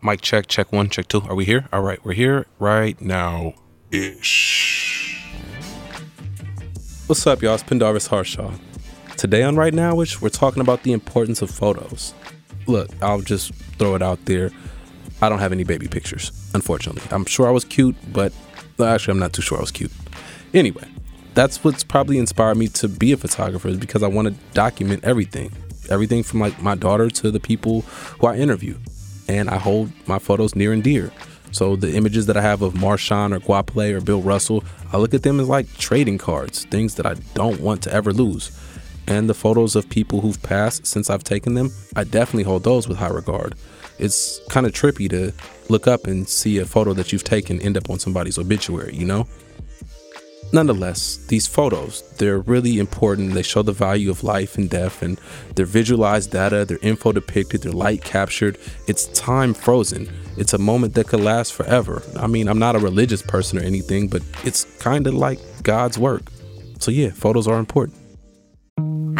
Mic check, check one, check two. Are we here? All right, we're here right now. Ish. What's up, y'all? It's Pendarvis Harshaw. Today on Right Nowish, we're talking about the importance of photos. Look, I'll just throw it out there. I don't have any baby pictures, unfortunately. I'm sure I was cute, but actually, I'm not too sure I was cute. Anyway, that's what's probably inspired me to be a photographer is because I want to document everything. Everything from like my daughter to the people who I interview and I hold my photos near and dear. So the images that I have of Marshawn or Guaple or Bill Russell, I look at them as like trading cards, things that I don't want to ever lose. And the photos of people who've passed since I've taken them, I definitely hold those with high regard. It's kind of trippy to look up and see a photo that you've taken end up on somebody's obituary, you know? Nonetheless, these photos, they're really important. They show the value of life and death, and they're visualized data, they're info depicted, they're light captured. It's time frozen. It's a moment that could last forever. I mean, I'm not a religious person or anything, but it's kind of like God's work. So, yeah, photos are important.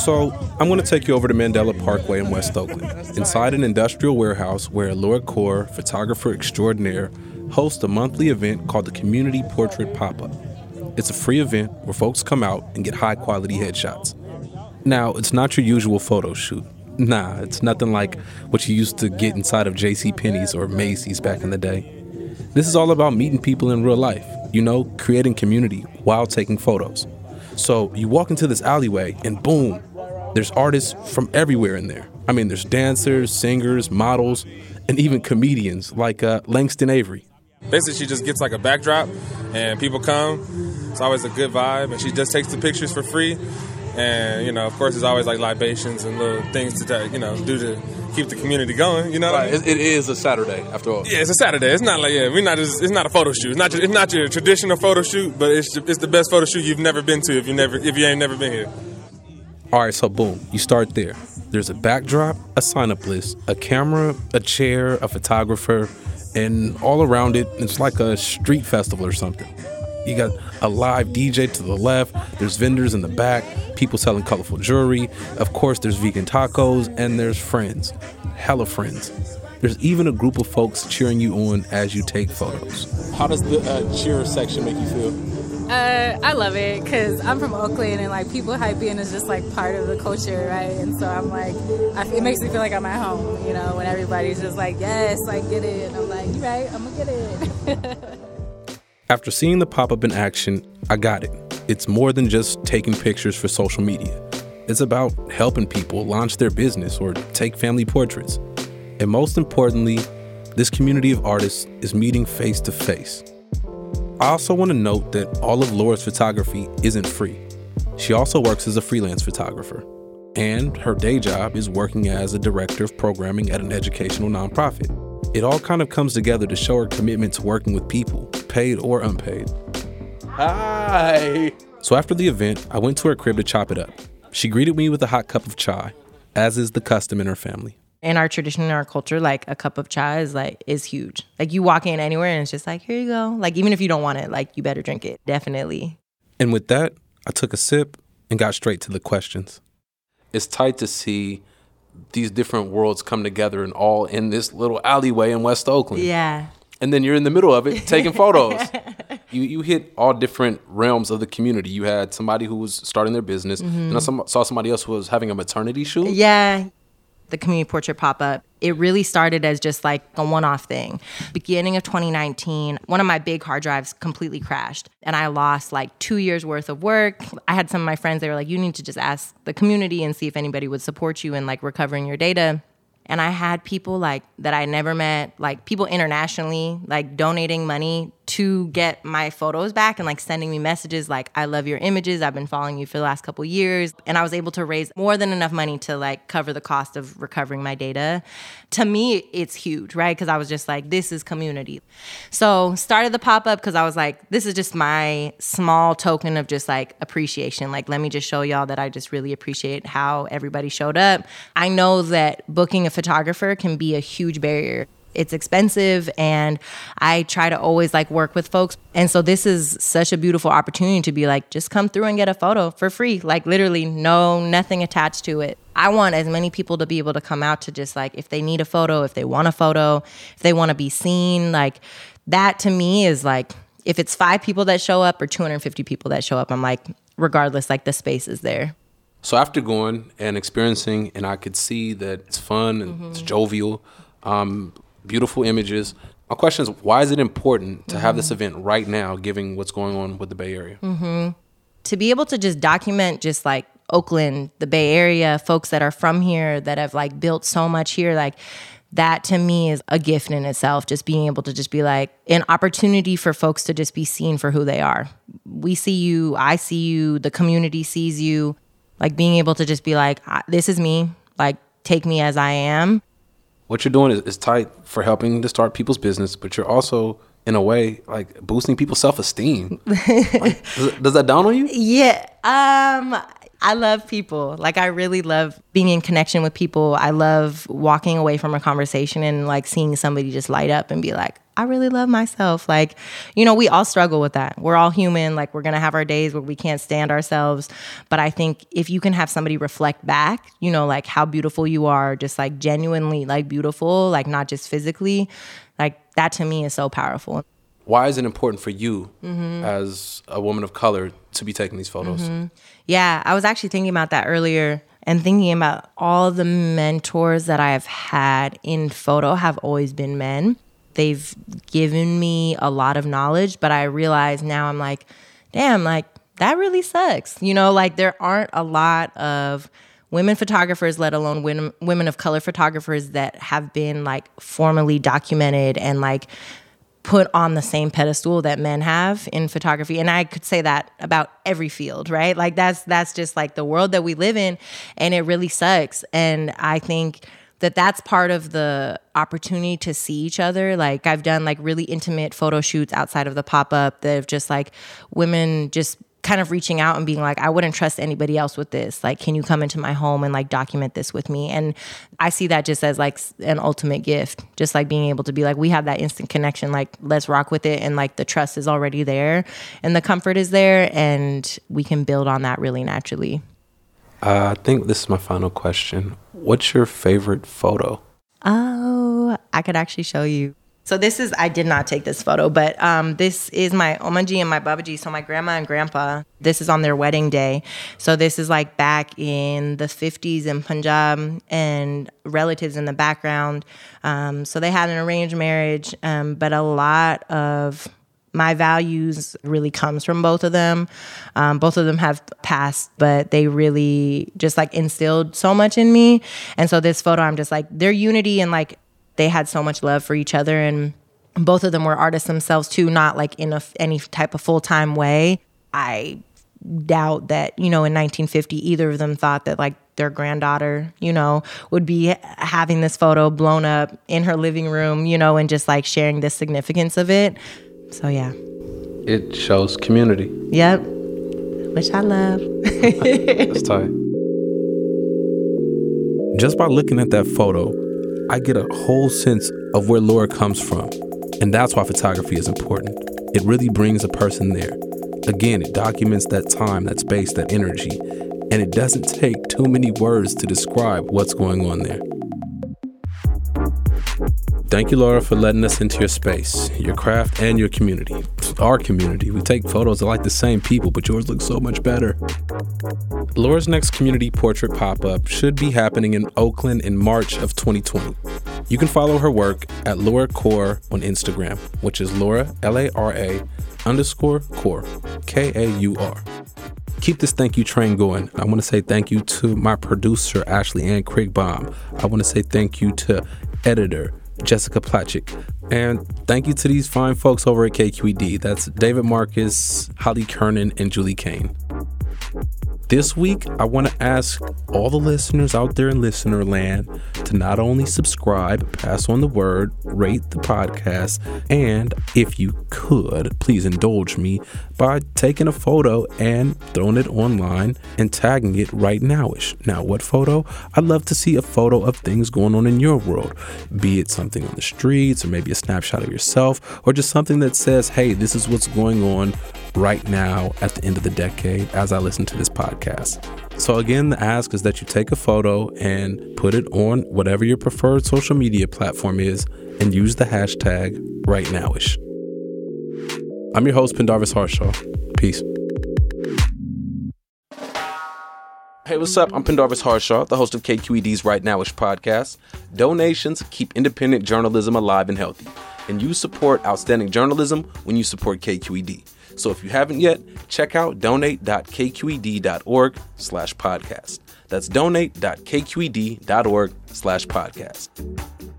So, I'm going to take you over to Mandela Parkway in West Oakland, inside an industrial warehouse where Lara Kaur, photographer extraordinaire, hosts a monthly event called the Community Portrait Pop Up. It's a free event where folks come out and get high quality headshots. Now, it's not your usual photo shoot. Nah, it's nothing like what you used to get inside of J.C. Penney's or Macy's back in the day. This is all about meeting people in real life, you know, creating community while taking photos. So you walk into this alleyway and boom, there's artists from everywhere in there. I mean, there's dancers, singers, models, and even comedians like uh, Langston Avery. Basically, she just gets like a backdrop, and people come. It's always a good vibe, and she just takes the pictures for free. And you know, of course, there's always like libations and little things to you know do to keep the community going. You know, right. it, it is a Saturday after all. Yeah, it's a Saturday. It's not like yeah, we're not. Just, it's not a photo shoot. It's not. It's not your traditional photo shoot, but it's it's the best photo shoot you've never been to if you never if you ain't never been here. All right, so boom, you start there. There's a backdrop, a sign up list, a camera, a chair, a photographer, and all around it, it's like a street festival or something. You got a live DJ to the left, there's vendors in the back, people selling colorful jewelry. Of course, there's vegan tacos, and there's friends. Hella friends. There's even a group of folks cheering you on as you take photos. How does the uh, cheer section make you feel? Uh, I love it because I'm from Oakland and like people hyping is just like part of the culture, right? And so I'm like, I, it makes me feel like I'm at home, you know, when everybody's just like, yes, like get it. And I'm like, you right, I'm gonna get it. After seeing the pop up in action, I got it. It's more than just taking pictures for social media. It's about helping people launch their business or take family portraits. And most importantly, this community of artists is meeting face to face. I also want to note that all of Lara's photography isn't free. She also works as a freelance photographer, and her day job is working as a director of programming at an educational nonprofit. It all kind of comes together to show her commitment to working with people, paid or unpaid. Hi. So after the event, I went to her crib to chop it up. She greeted me with a hot cup of chai, as is the custom in her family in our tradition in our culture like a cup of chai is like is huge. Like you walk in anywhere and it's just like here you go. Like even if you don't want it like you better drink it definitely. And with that i took a sip and got straight to the questions. It's tight to see these different worlds come together and all in this little alleyway in west oakland. Yeah. And then you're in the middle of it taking photos. You you hit all different realms of the community. You had somebody who was starting their business. Mm-hmm. and i saw somebody else who was having a maternity shoot. Yeah the community portrait pop up, it really started as just like a one off thing. Beginning of 2019, one of my big hard drives completely crashed and I lost like two years worth of work. I had some of my friends, they were like, you need to just ask the community and see if anybody would support you in like recovering your data. And I had people like that I never met, like people internationally, like donating money to get my photos back and like sending me messages like I love your images. I've been following you for the last couple years and I was able to raise more than enough money to like cover the cost of recovering my data. To me it's huge, right? Cuz I was just like this is community. So, started the pop-up cuz I was like this is just my small token of just like appreciation. Like let me just show y'all that I just really appreciate how everybody showed up. I know that booking a photographer can be a huge barrier it's expensive and I try to always like work with folks. And so this is such a beautiful opportunity to be like just come through and get a photo for free. Like literally no nothing attached to it. I want as many people to be able to come out to just like if they need a photo, if they want a photo, if they want to be seen, like that to me is like if it's 5 people that show up or 250 people that show up, I'm like regardless like the space is there. So after going and experiencing and I could see that it's fun and mm-hmm. it's jovial um, beautiful images. My question is, why is it important to mm-hmm. have this event right now, given what's going on with the Bay Area? Mm-hmm. To be able to just document, just like Oakland, the Bay Area, folks that are from here that have like built so much here, like that to me is a gift in itself. Just being able to just be like an opportunity for folks to just be seen for who they are. We see you, I see you, the community sees you. Like being able to just be like, this is me, like take me as I am what you're doing is, is tight for helping to start people's business, but you're also in a way like boosting people's self-esteem. Like, does, does, that dawn on you? Yeah um i love people. Like i really love being in connection with people. I love walking away from a conversation and like seeing somebody just light up and be like I really love myself. Like, you know, we all struggle with that. We're all human. Like, we're going to have our days where we can't stand ourselves. But I think if you can have somebody reflect back, you know, like how beautiful you are, just like genuinely like beautiful, like not just physically, like that to me is so powerful. Why is it important for you mm-hmm. as a woman of color to be taking these photos? Mm-hmm. Yeah, I was actually thinking about that earlier and thinking about all the mentors that I have had in photo have always been men. They've given me a lot of knowledge, but I realize now I'm like, damn, like that really sucks. You know, like there aren't a lot of women photographers, let alone women, women of color photographers that have been like formally documented and like put on the same pedestal that men have in photography. And i could say that about every field right? Like that's that's just like the world that we live in and it really sucks. And i think that that's part of the opportunity to see each other. Like I've done like really intimate photo shoots outside of the pop up that have just like women just kind of reaching out and being like, I wouldn't trust anybody else with this. Like, can you come into my home and like document this with me? And I see that just as like an ultimate gift, just like being able to be like, we have that instant connection, like, let's rock with it. And like the trust is already there and the comfort is there. And we can build on that really naturally. Uh, I think this is my final question. What's your favorite photo? Oh, I could actually show you. So this is I did not take this photo, but um, this is my Omaji and my Babaji. So my grandma and grandpa. This is on their wedding day. So this is like back in the 50s in Punjab, and relatives in the background. Um, so they had an arranged marriage, um, but a lot of my values really comes from both of them. Um, both of them have passed, but they really just like instilled so much in me. And so this photo, I'm just like their unity and like they had so much love for each other, and both of them were artists themselves too, not like in a, any type of full time way. I doubt that you know in 1950 either of them thought that like their granddaughter you know would be having this photo blown up in her living room you know and just like sharing the significance of it so yeah. It shows community. Yep. Which I love. That's tight. Just by looking at that photo, I get a whole sense of where Lara comes from. And that's why photography is important. It really brings a person there. Again, it documents that time, that space, that energy. And it doesn't take too many words to describe what's going on there. Thank you, Lara, for letting us into your space, your craft, and your community. Our community. We take photos of like the same people, but yours looks so much better. Lara's next community portrait pop up should be happening in Oakland in March of 2020. You can follow her work at Lara Kaur on Instagram, which is Lara, L A R A underscore Kaur, K A U R keep this thank you train going. I want to say thank you to my producer, Ashley Ann Baum. I want to say thank you to editor Jessica Placzek. And thank you to these fine folks over at KQED. That's David Marcus, Holly Kernan, and Julie Kane. This week, I want to ask all the listeners out there in listener land to not only subscribe, pass on the word, rate the podcast, and if you could, please indulge me by taking a photo and throwing it online and tagging it right nowish. Now, what photo? I'd love to see a photo of things going on in your world, be it something on the streets or maybe a snapshot of yourself or just something that says, hey, this is what's going on right now at the end of the decade as I listen to this podcast. So, again, the ask is that you take a photo and put it on whatever your preferred social media platform is and use the hashtag right nowish. I'm your host, Pendarvis Harshaw. Peace. Hey, what's up? I'm Pendarvis Harshaw, the host of KQED's Right Nowish podcast. Donations keep independent journalism alive and healthy, and you support outstanding journalism when you support KQED. So if you haven't yet, check out donate.kqed.org slash podcast. That's donate.kqed.org slash podcast.